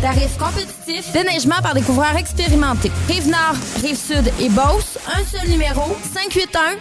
Tarifs compétitifs, déneigement par découvreurs expérimentés. Rive-Nord, Rive-Sud et Beauce, un seul numéro,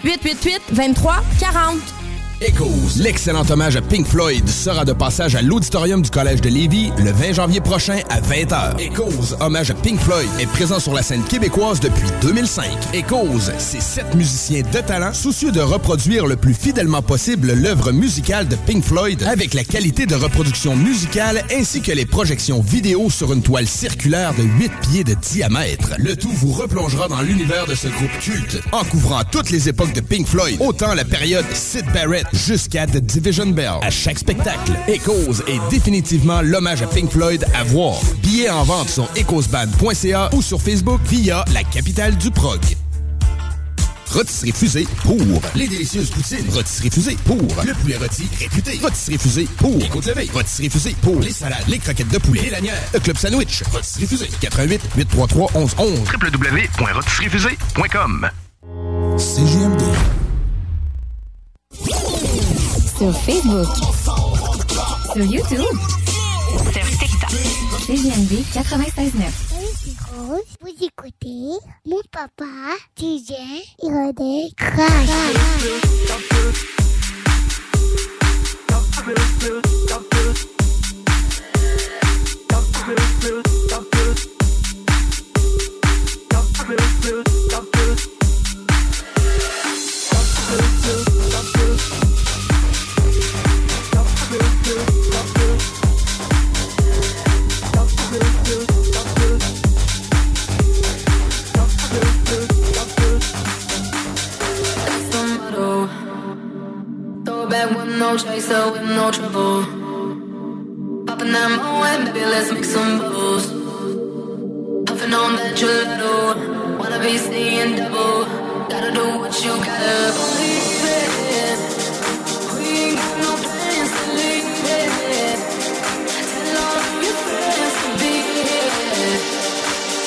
581-888-2340. Echoes, l'excellent hommage à Pink Floyd sera de passage à l'auditorium du Collège de Lévis le 20 janvier prochain à 20h. Echoes, hommage à Pink Floyd, est présent sur la scène québécoise depuis 2005. Echoes, c'est sept musiciens de talent soucieux de reproduire le plus fidèlement possible l'œuvre musicale de Pink Floyd avec la qualité de reproduction musicale ainsi que les projections vidéo sur une toile circulaire de 8 pieds de diamètre. Le tout vous replongera dans l'univers de ce groupe culte en couvrant toutes les époques de Pink Floyd, autant la période Sid Barrett jusqu'à The Division Bell. À chaque spectacle, Echoes est définitivement l'hommage à Pink Floyd à voir. Billets en vente sur echoesband.ca ou sur Facebook via la capitale du prog. Rotisserie Fusée pour les délicieuses poutines. Rotisserie Fusée pour le poulet rôti réputé. Rotisserie Fusée pour les côtes. Rotisserie Fusée pour les salades, les croquettes de poulet et lanières. Le Club Sandwich. Rotisserie Fusée. 88 833 1111 www.rotisseriefusée.com CGMD. Sur Facebook. Sur YouTube. Sur TikTok. CGMD 96.9. Vous écoutez mon papa, DJ, Irodé, Crash. That's With no chaser, with no trouble. Popping that moe, maybe let's make some bubbles. Puffing on that gelato, wanna be seeing double. Gotta do what you gotta believe it. We ain't got no plans to leave it. Tell all of your friends to be here.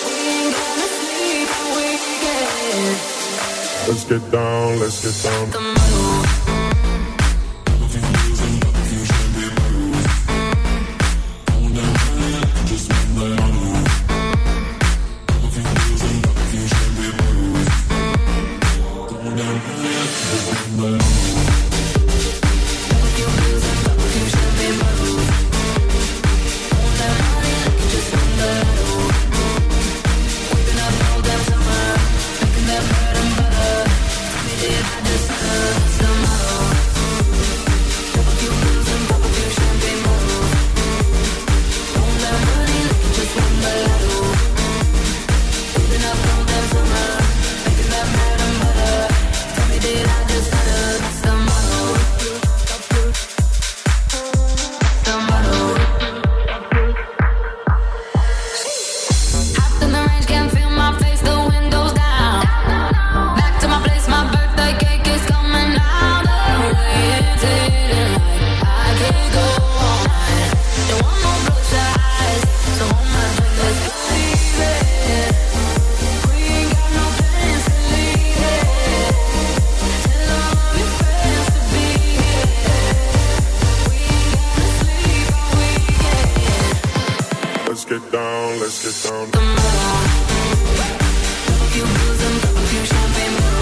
We ain't gonna sleep all weekend. Let's get down, let's get down. get down, let's get down. Champagne.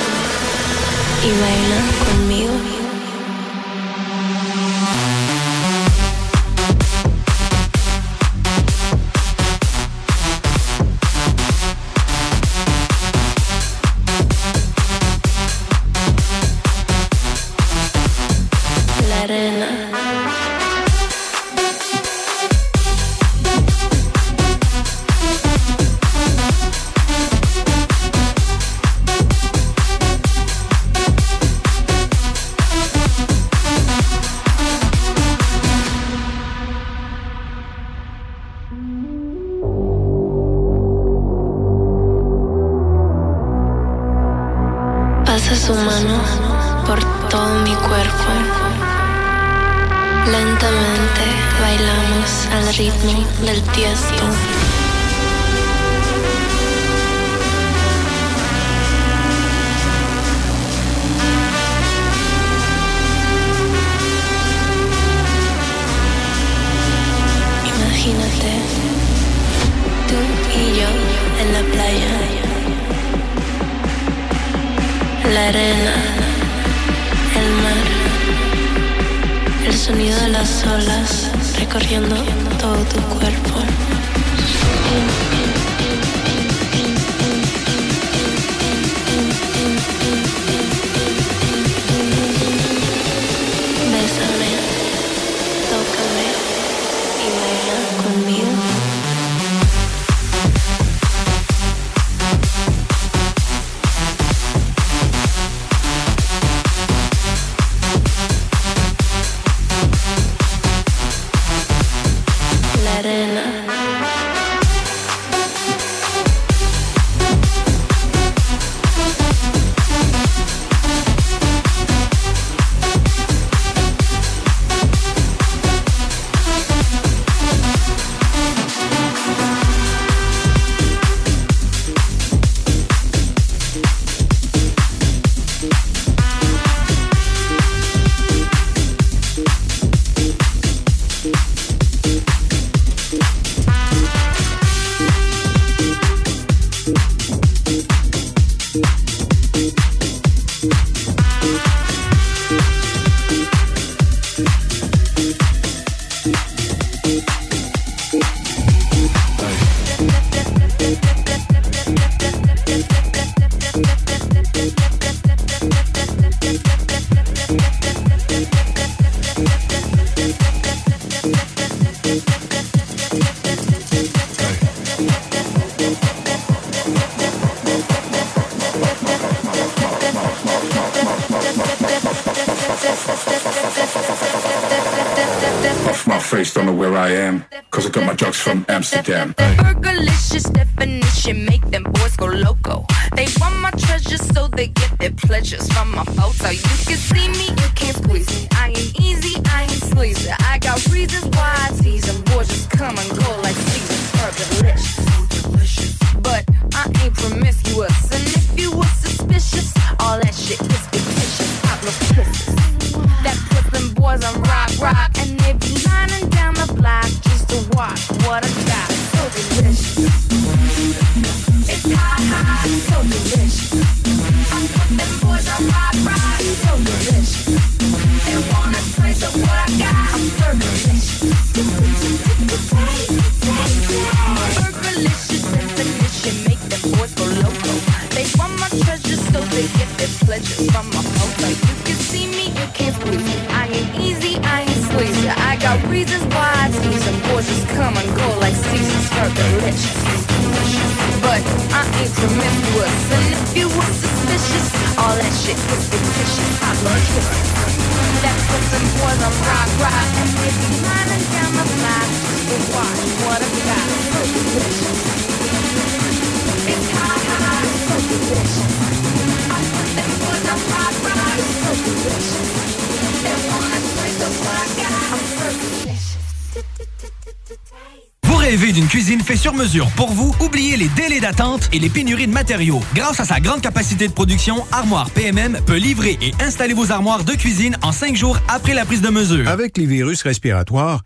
Et les pénuries de matériaux. Grâce à sa grande capacité de production, Armoire PMM peut livrer et installer vos armoires de cuisine en cinq jours après la prise de mesure. Avec les virus respiratoires,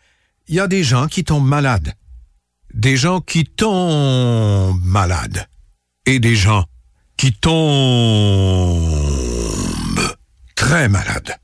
il y a des gens qui tombent malades. Des gens qui tombent malades. Et des gens qui tombent très malades.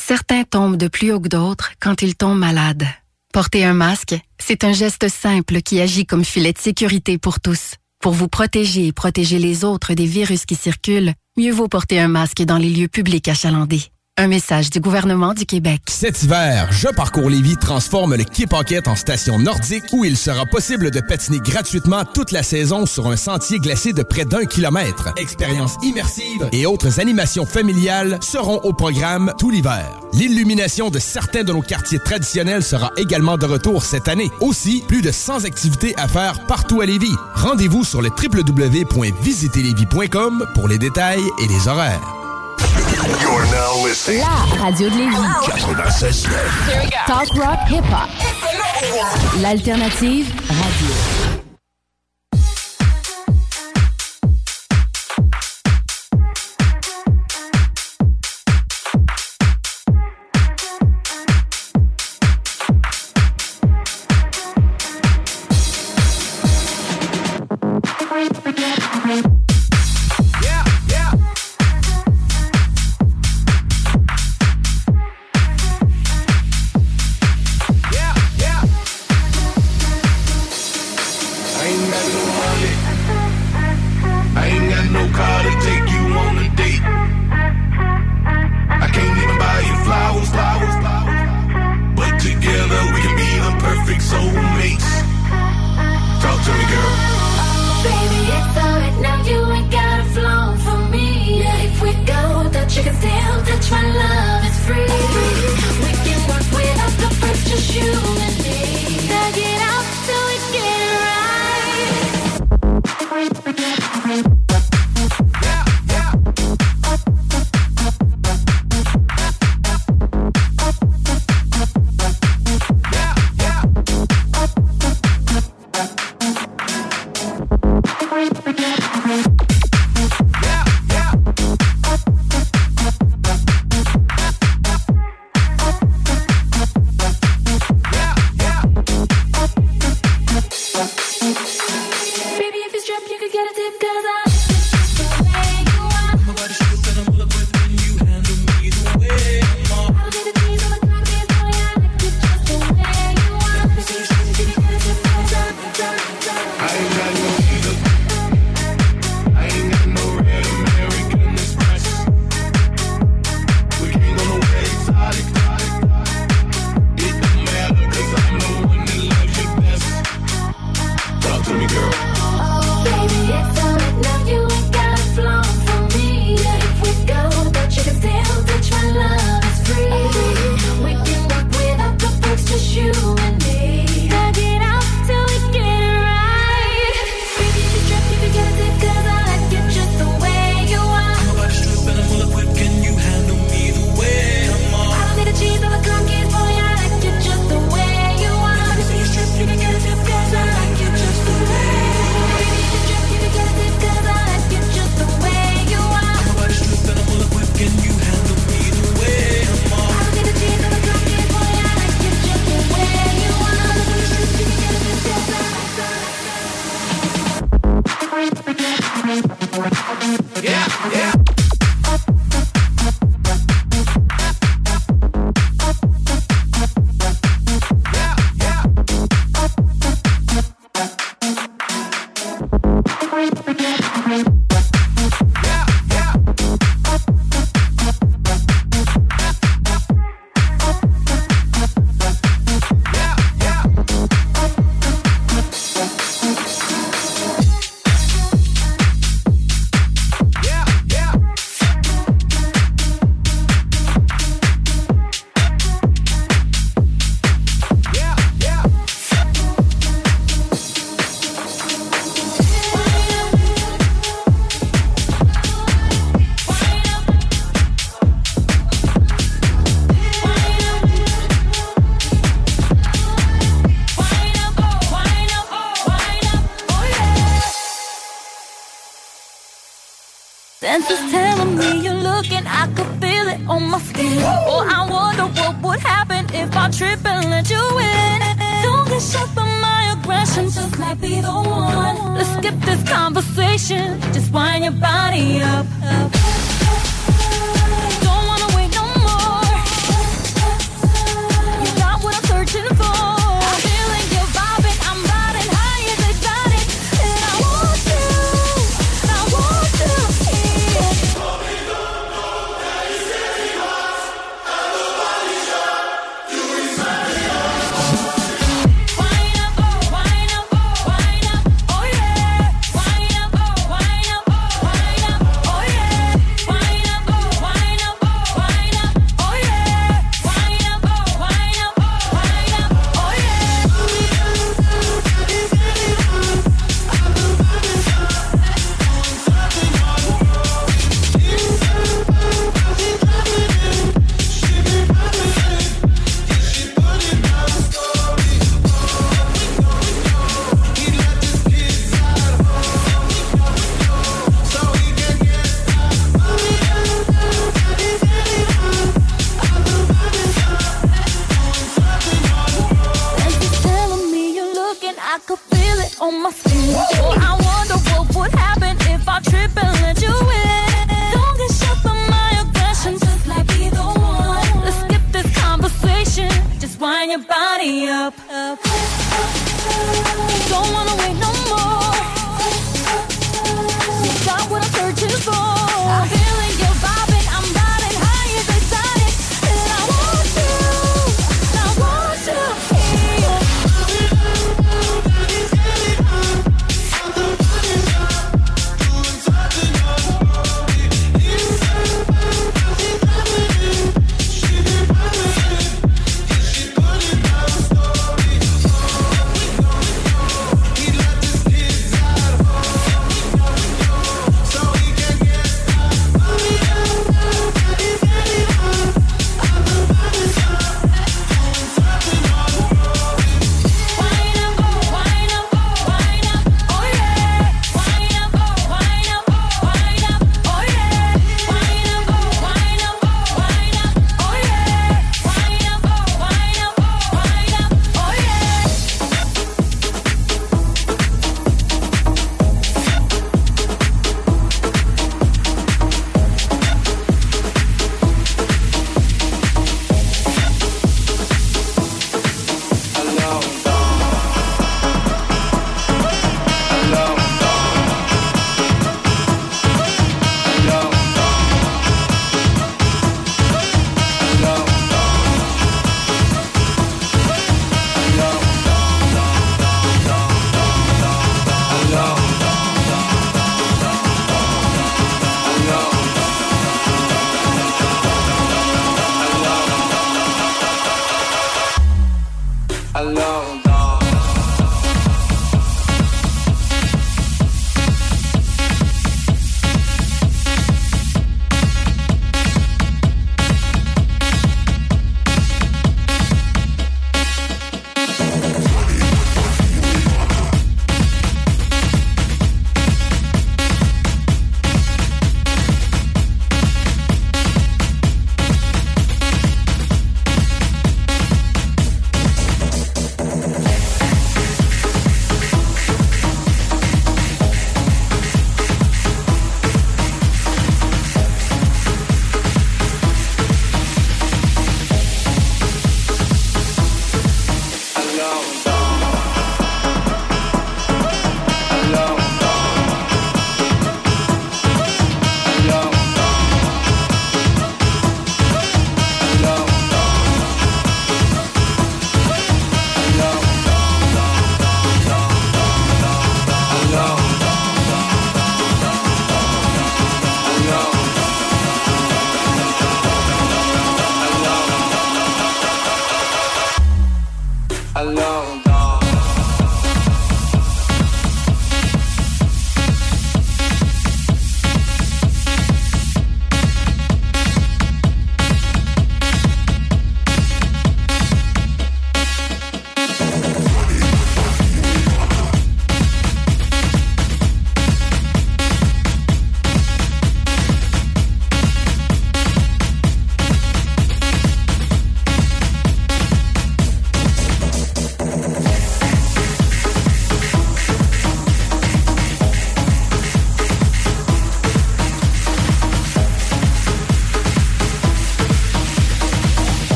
Certains tombent de plus haut que d'autres quand ils tombent malades. Porter un masque, c'est un geste simple qui agit comme filet de sécurité pour tous. Pour vous protéger et protéger les autres des virus qui circulent, mieux vaut porter un masque dans les lieux publics achalandés. Un message du gouvernement du Québec. Cet hiver, Je Parcours Lévis transforme le Quai Pocket en station nordique où il sera possible de patiner gratuitement toute la saison sur un sentier glacé de près d'un kilomètre. Expériences immersives et autres animations familiales seront au programme tout l'hiver. L'illumination de certains de nos quartiers traditionnels sera également de retour cette année. Aussi, plus de 100 activités à faire partout à Lévis. Rendez-vous sur le www.visiterlévis.com pour les détails et les horaires. You're now listening. La radio de Lévis. 96.9. Talk rock hip hop. L'alternative radio.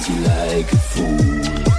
Crazy like a fool.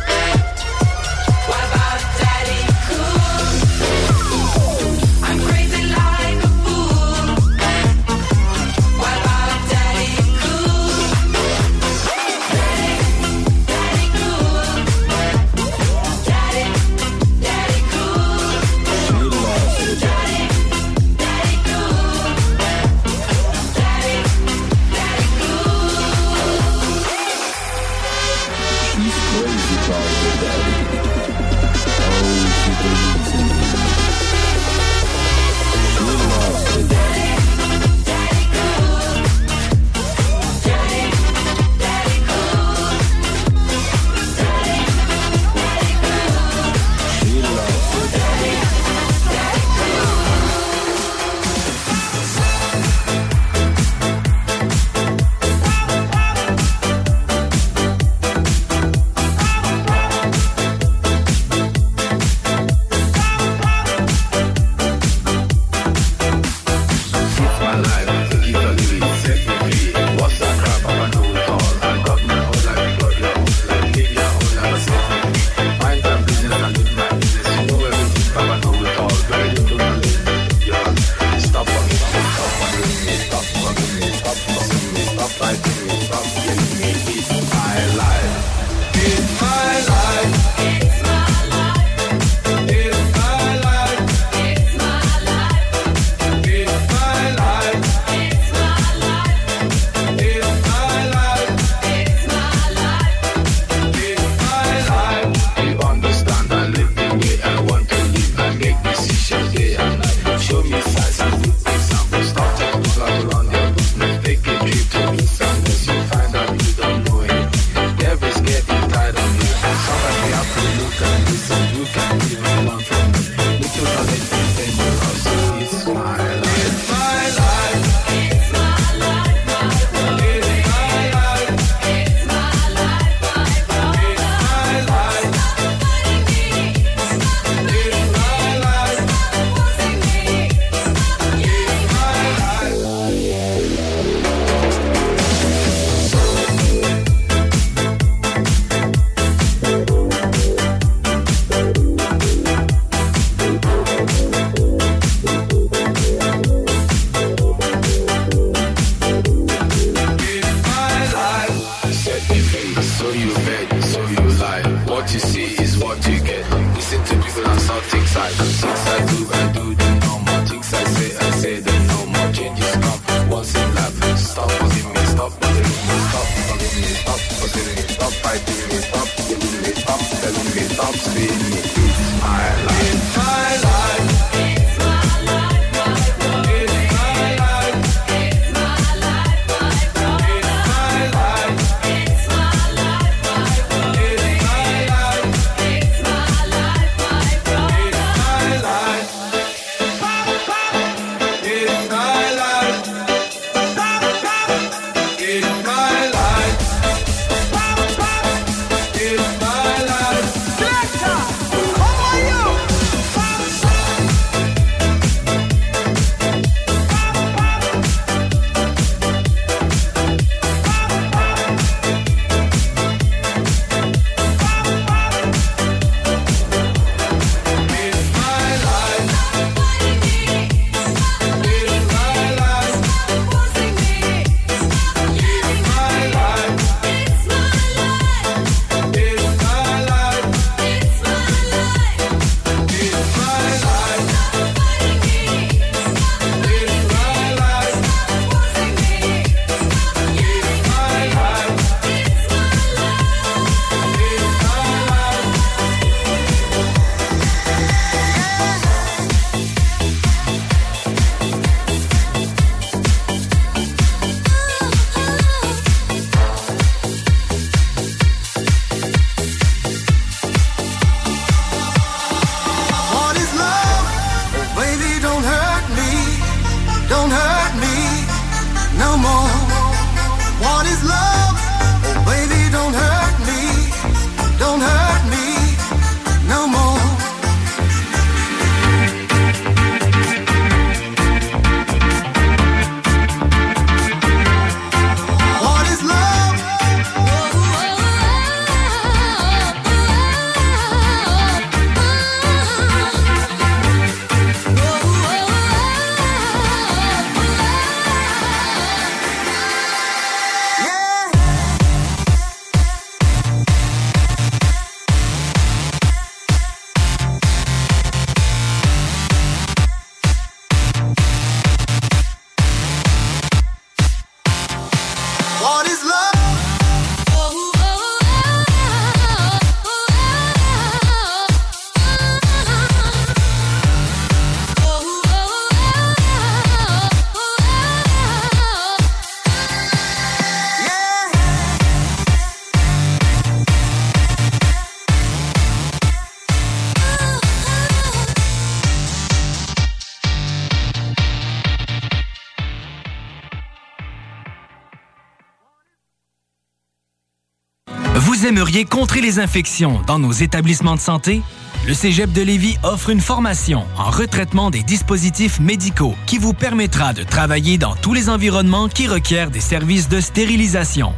Contrer les infections dans nos établissements de santé? Le Cégep de Lévis offre une formation en retraitement des dispositifs médicaux qui vous permettra de travailler dans tous les environnements qui requièrent des services de stérilisation.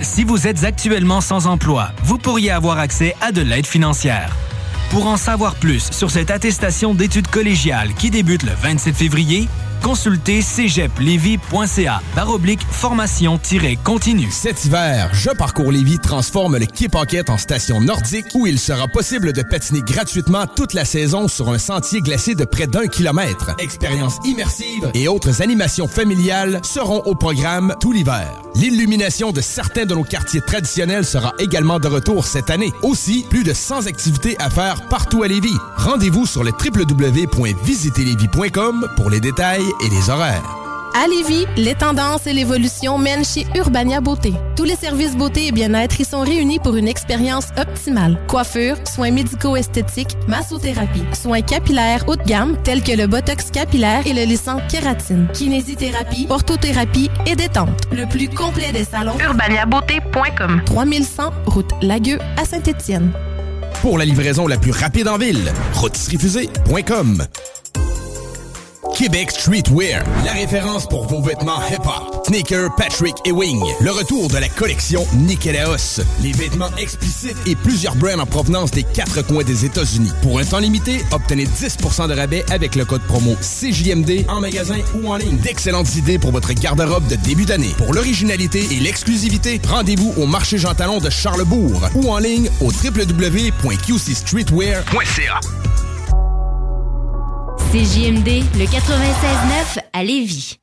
Si vous êtes actuellement sans emploi, vous pourriez avoir accès à de l'aide financière. Pour en savoir plus sur cette attestation d'études collégiales qui débute le 27 février, consultez cégeplevy.ca baroblique formation-continue. Cet hiver, Je Parcours Lévis transforme le Quai Paquette en station nordique où il sera possible de patiner gratuitement toute la saison sur un sentier glacé de près d'un kilomètre. Expériences immersives et autres animations familiales seront au programme tout l'hiver. L'illumination de certains de nos quartiers traditionnels sera également de retour cette année. Aussi, plus de 100 activités à faire partout à Lévis. Rendez-vous sur le www.visiterlévis.com pour les détails et les horaires. À Lévis, les tendances et l'évolution mènent chez Urbania Beauté. Tous les services beauté et bien-être y sont réunis pour une expérience optimale. Coiffure, soins médico-esthétiques, massothérapie, soins capillaires haut de gamme tels que le botox capillaire et le lissant kératine, kinésithérapie, orthothérapie et détente. Le plus complet des salons. urbaniabeauté.com 3100 route Lagueux à Saint-Étienne. Pour la livraison la plus rapide en ville, rôtisseriefusée.com. Québec Streetwear, la référence pour vos vêtements hip-hop. Sneaker, Patrick et Wing. Le retour de la collection Nikélaos. Les vêtements explicites et plusieurs brands en provenance des quatre coins des États-Unis. Pour un temps limité, obtenez 10% de rabais avec le code promo CJMD en magasin ou en ligne. D'excellentes idées pour votre garde-robe de début d'année. Pour l'originalité et l'exclusivité, rendez-vous au marché Jean Talon de Charlebourg ou en ligne au www.qcstreetwear.ca. CJMD, le 96.9 à Lévis.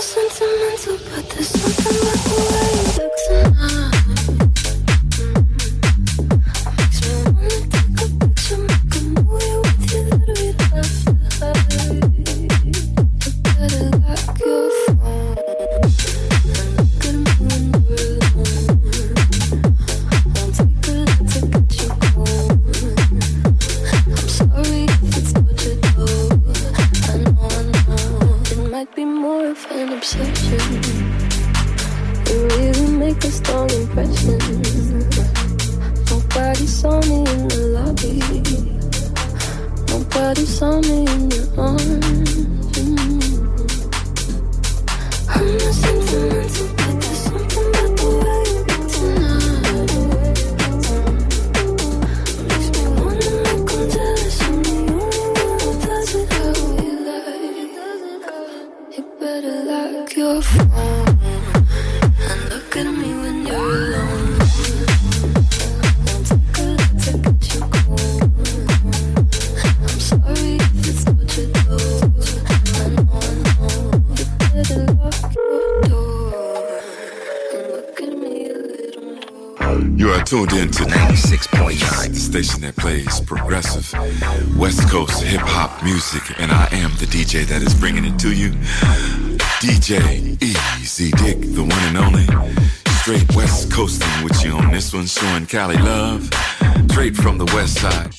Sentimental, but music, and I am the DJ that is bringing it to you. DJ Easy Dick, the one and only. Straight West Coasting with you on this one, showing Cali love. Straight from the West Side.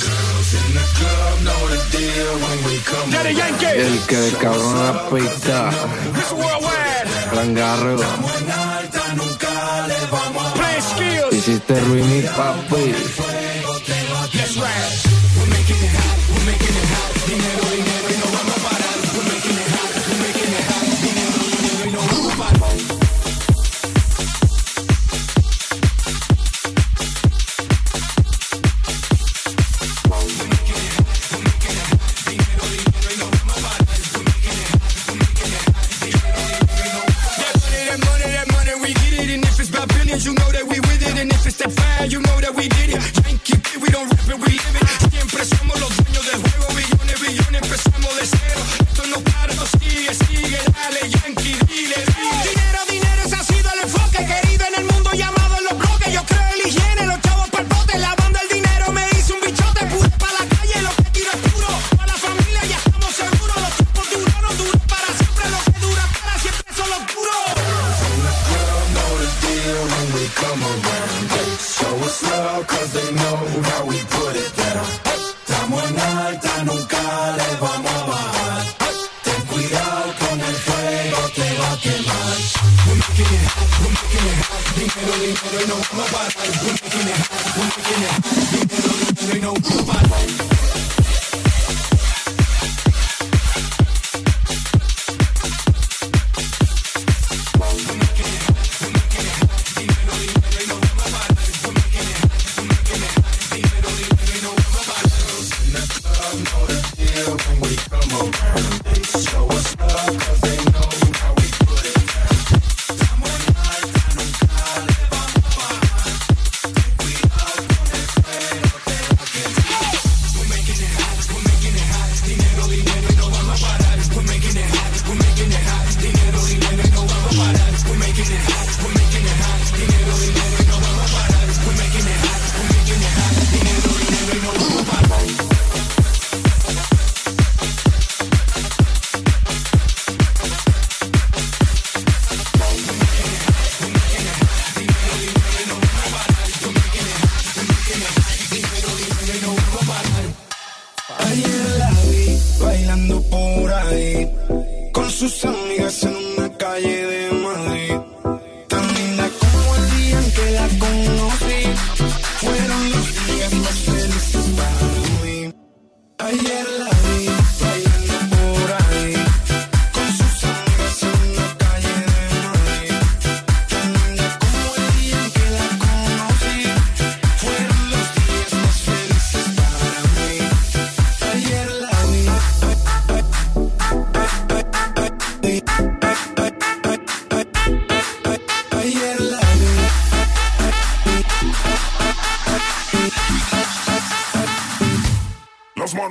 Girls in the club know the deal when we come. Daddy El que de cabrón apita. This worldwide. Rangarro. Play skills. Hiciste ruiní, papi.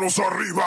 manos arriba.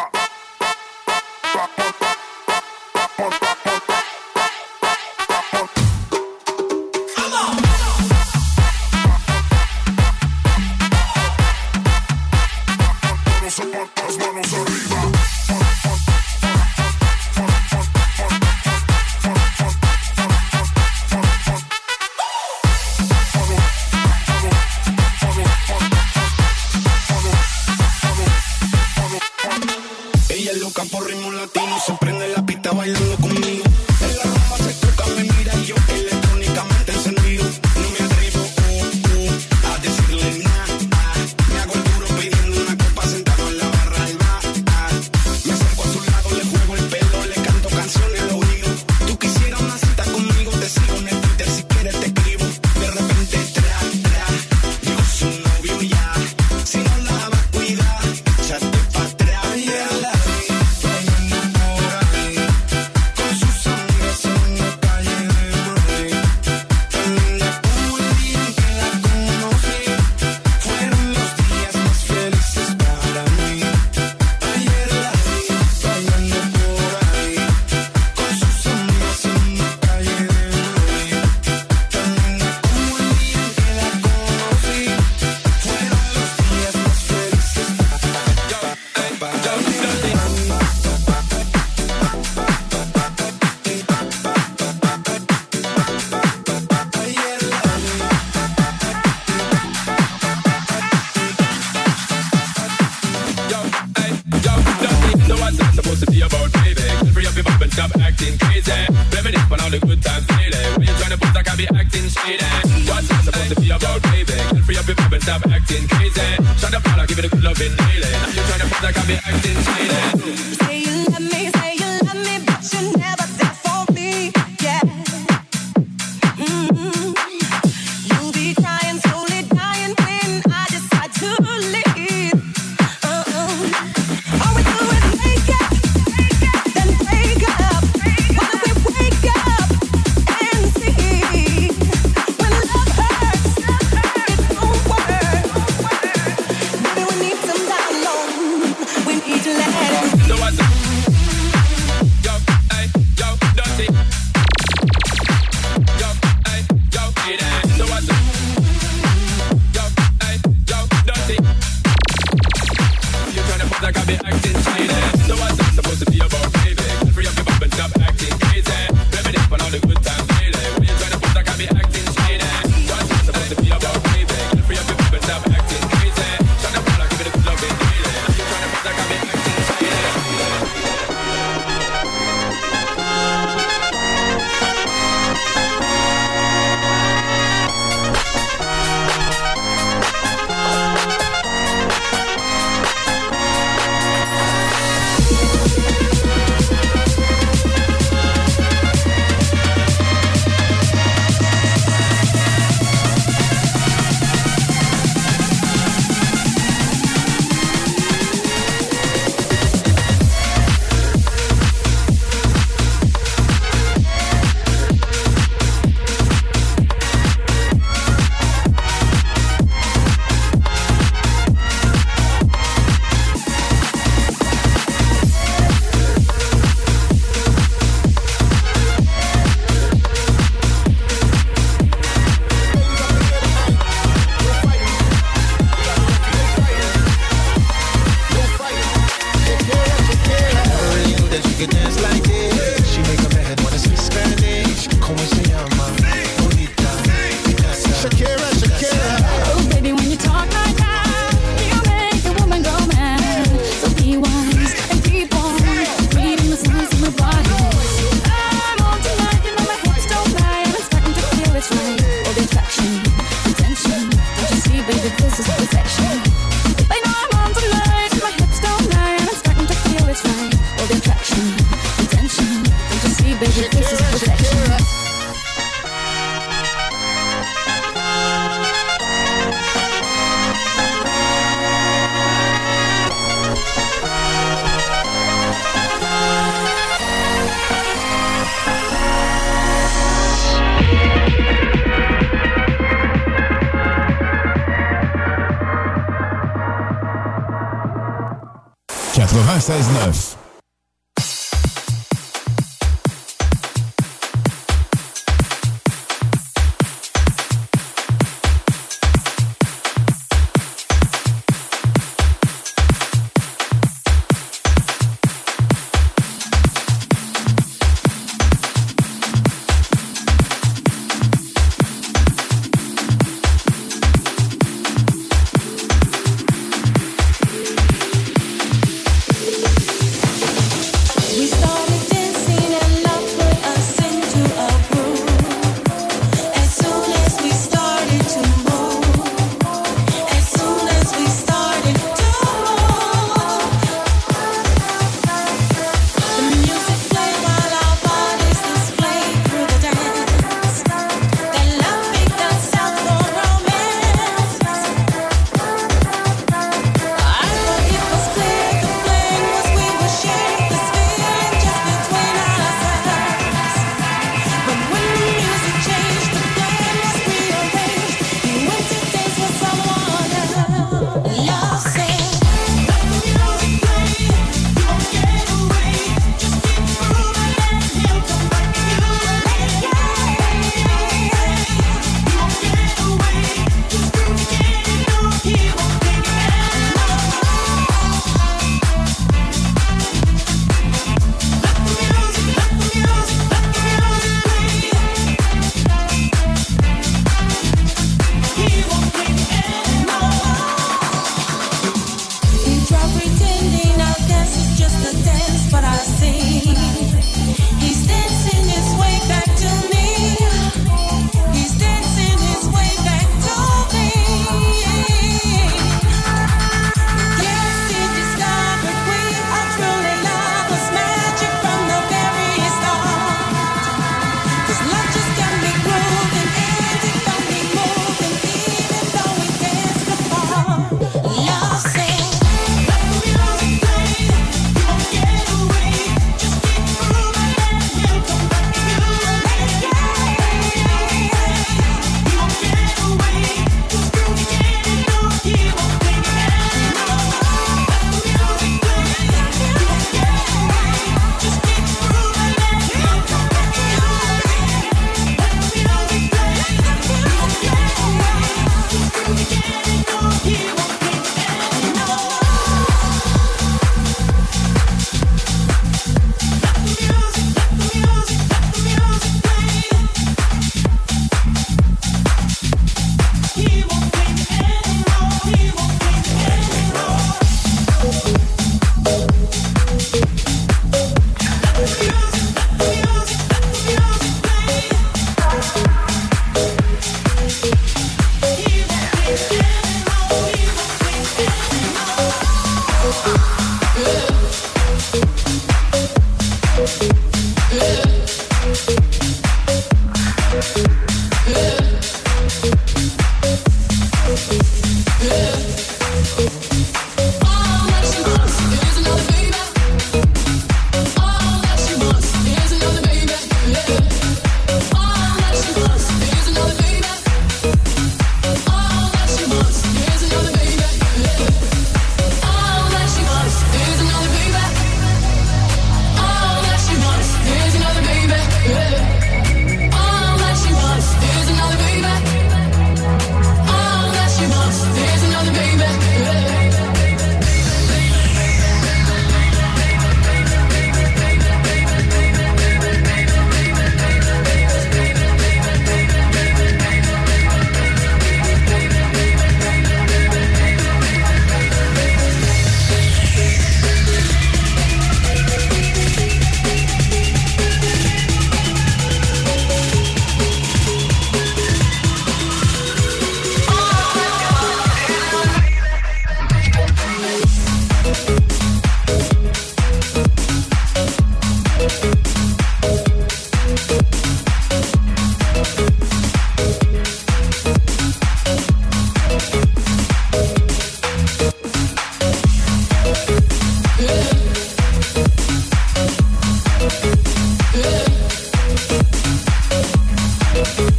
Thank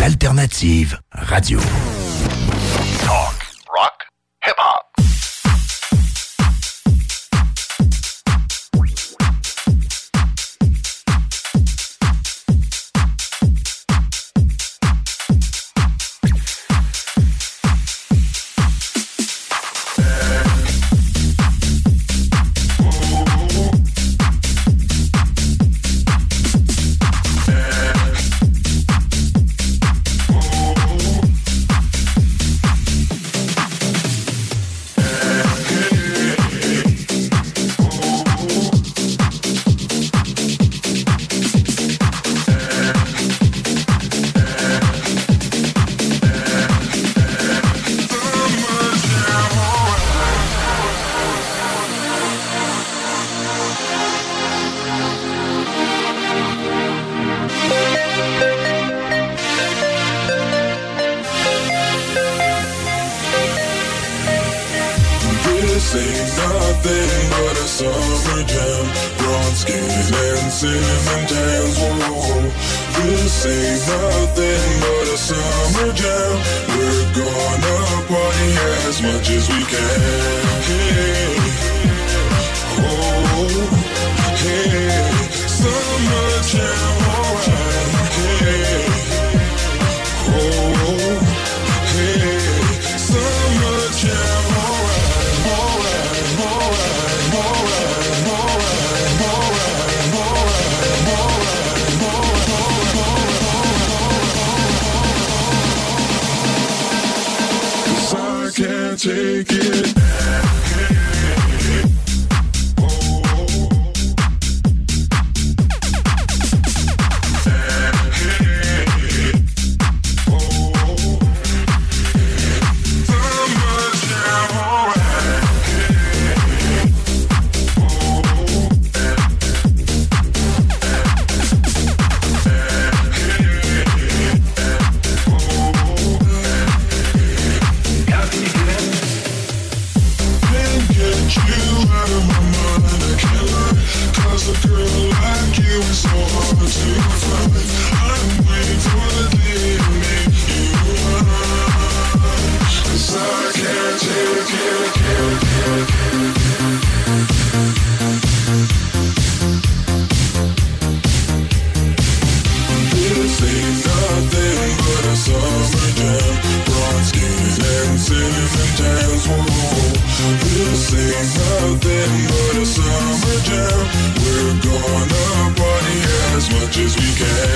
L'alternative radio. As we can.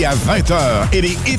à 20h et les hits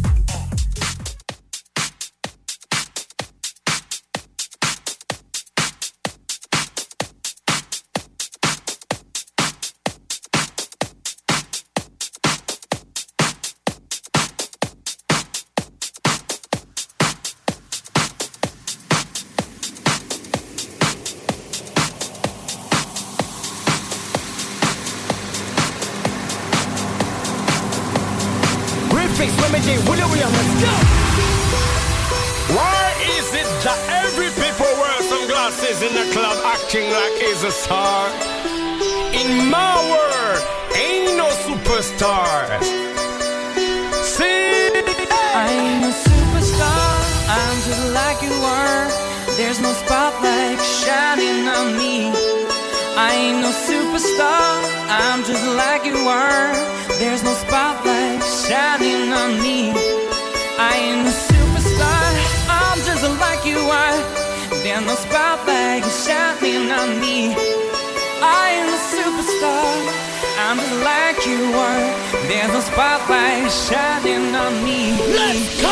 There's no spotlight shining on me. Let's go!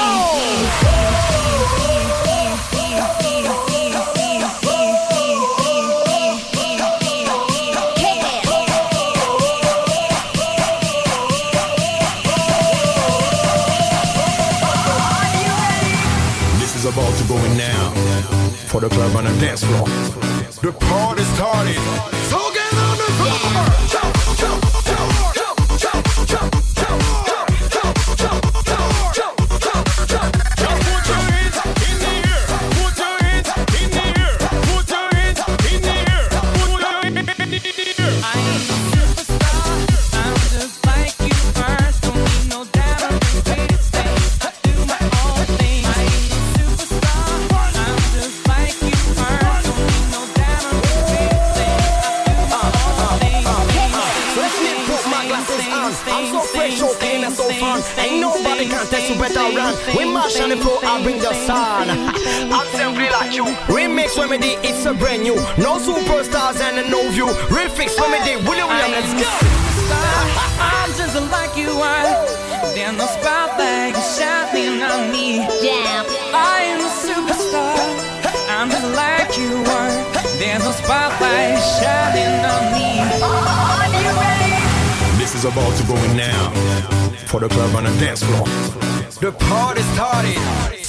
This is about to go in now for the club on the dance floor. The party started. So get on the floor. is about to go in now. For the club on the dance floor. The party started.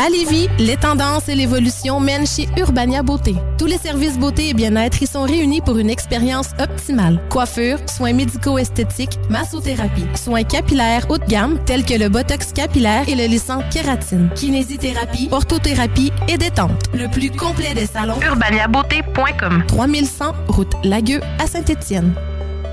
À Lévis, les tendances et l'évolution mènent chez Urbania Beauté. Tous les services beauté et bien-être y sont réunis pour une expérience optimale. Coiffure, soins médico-esthétiques, massothérapie, soins capillaires haut de gamme tels que le botox capillaire et le lissant kératine, kinésithérapie, orthothérapie et détente. Le plus complet des salons. urbaniabeauté.com 3100 route Lagueux à Saint-Étienne.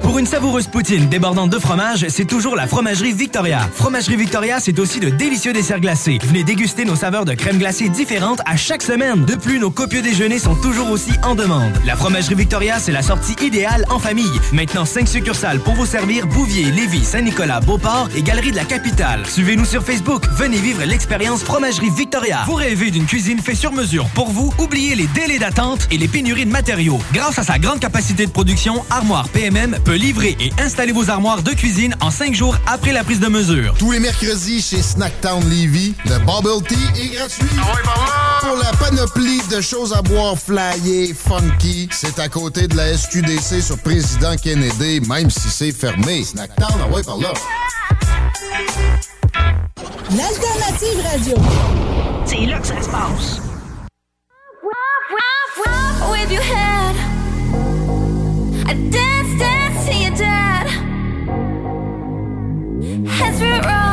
Pour une savoureuse poutine débordante de fromage, c'est toujours la Fromagerie Victoria. Fromagerie Victoria, c'est aussi de délicieux desserts glacés. Venez déguster nos saveurs de crème glacée différentes à chaque semaine. De plus, nos copieux déjeuners sont toujours aussi en demande. La Fromagerie Victoria, c'est la sortie idéale en famille. Maintenant, 5 succursales pour vous servir Bouvier, Lévis, Saint-Nicolas, Beauport et Galerie de la Capitale. Suivez-nous sur Facebook. Venez vivre l'expérience Fromagerie Victoria. Vous rêvez d'une cuisine faite sur mesure pour vous? Oubliez les délais d'attente et les pénuries de matériaux. Grâce à sa grande capacité de production, Armoire PMM peut livrer et installer vos armoires de cuisine en 5 jours après la prise de mesure. Tous les mercredis chez Snacktown Levy, le Bubble Tea est gratuit. Pour la panoplie de choses à boire flyées, funky, c'est à côté de la SQDC sur Président Kennedy, même si c'est fermé. Snacktown, ah ouais, par là. L'alternative radio. C'est là que ça se passe. With your head, I heads it wrong.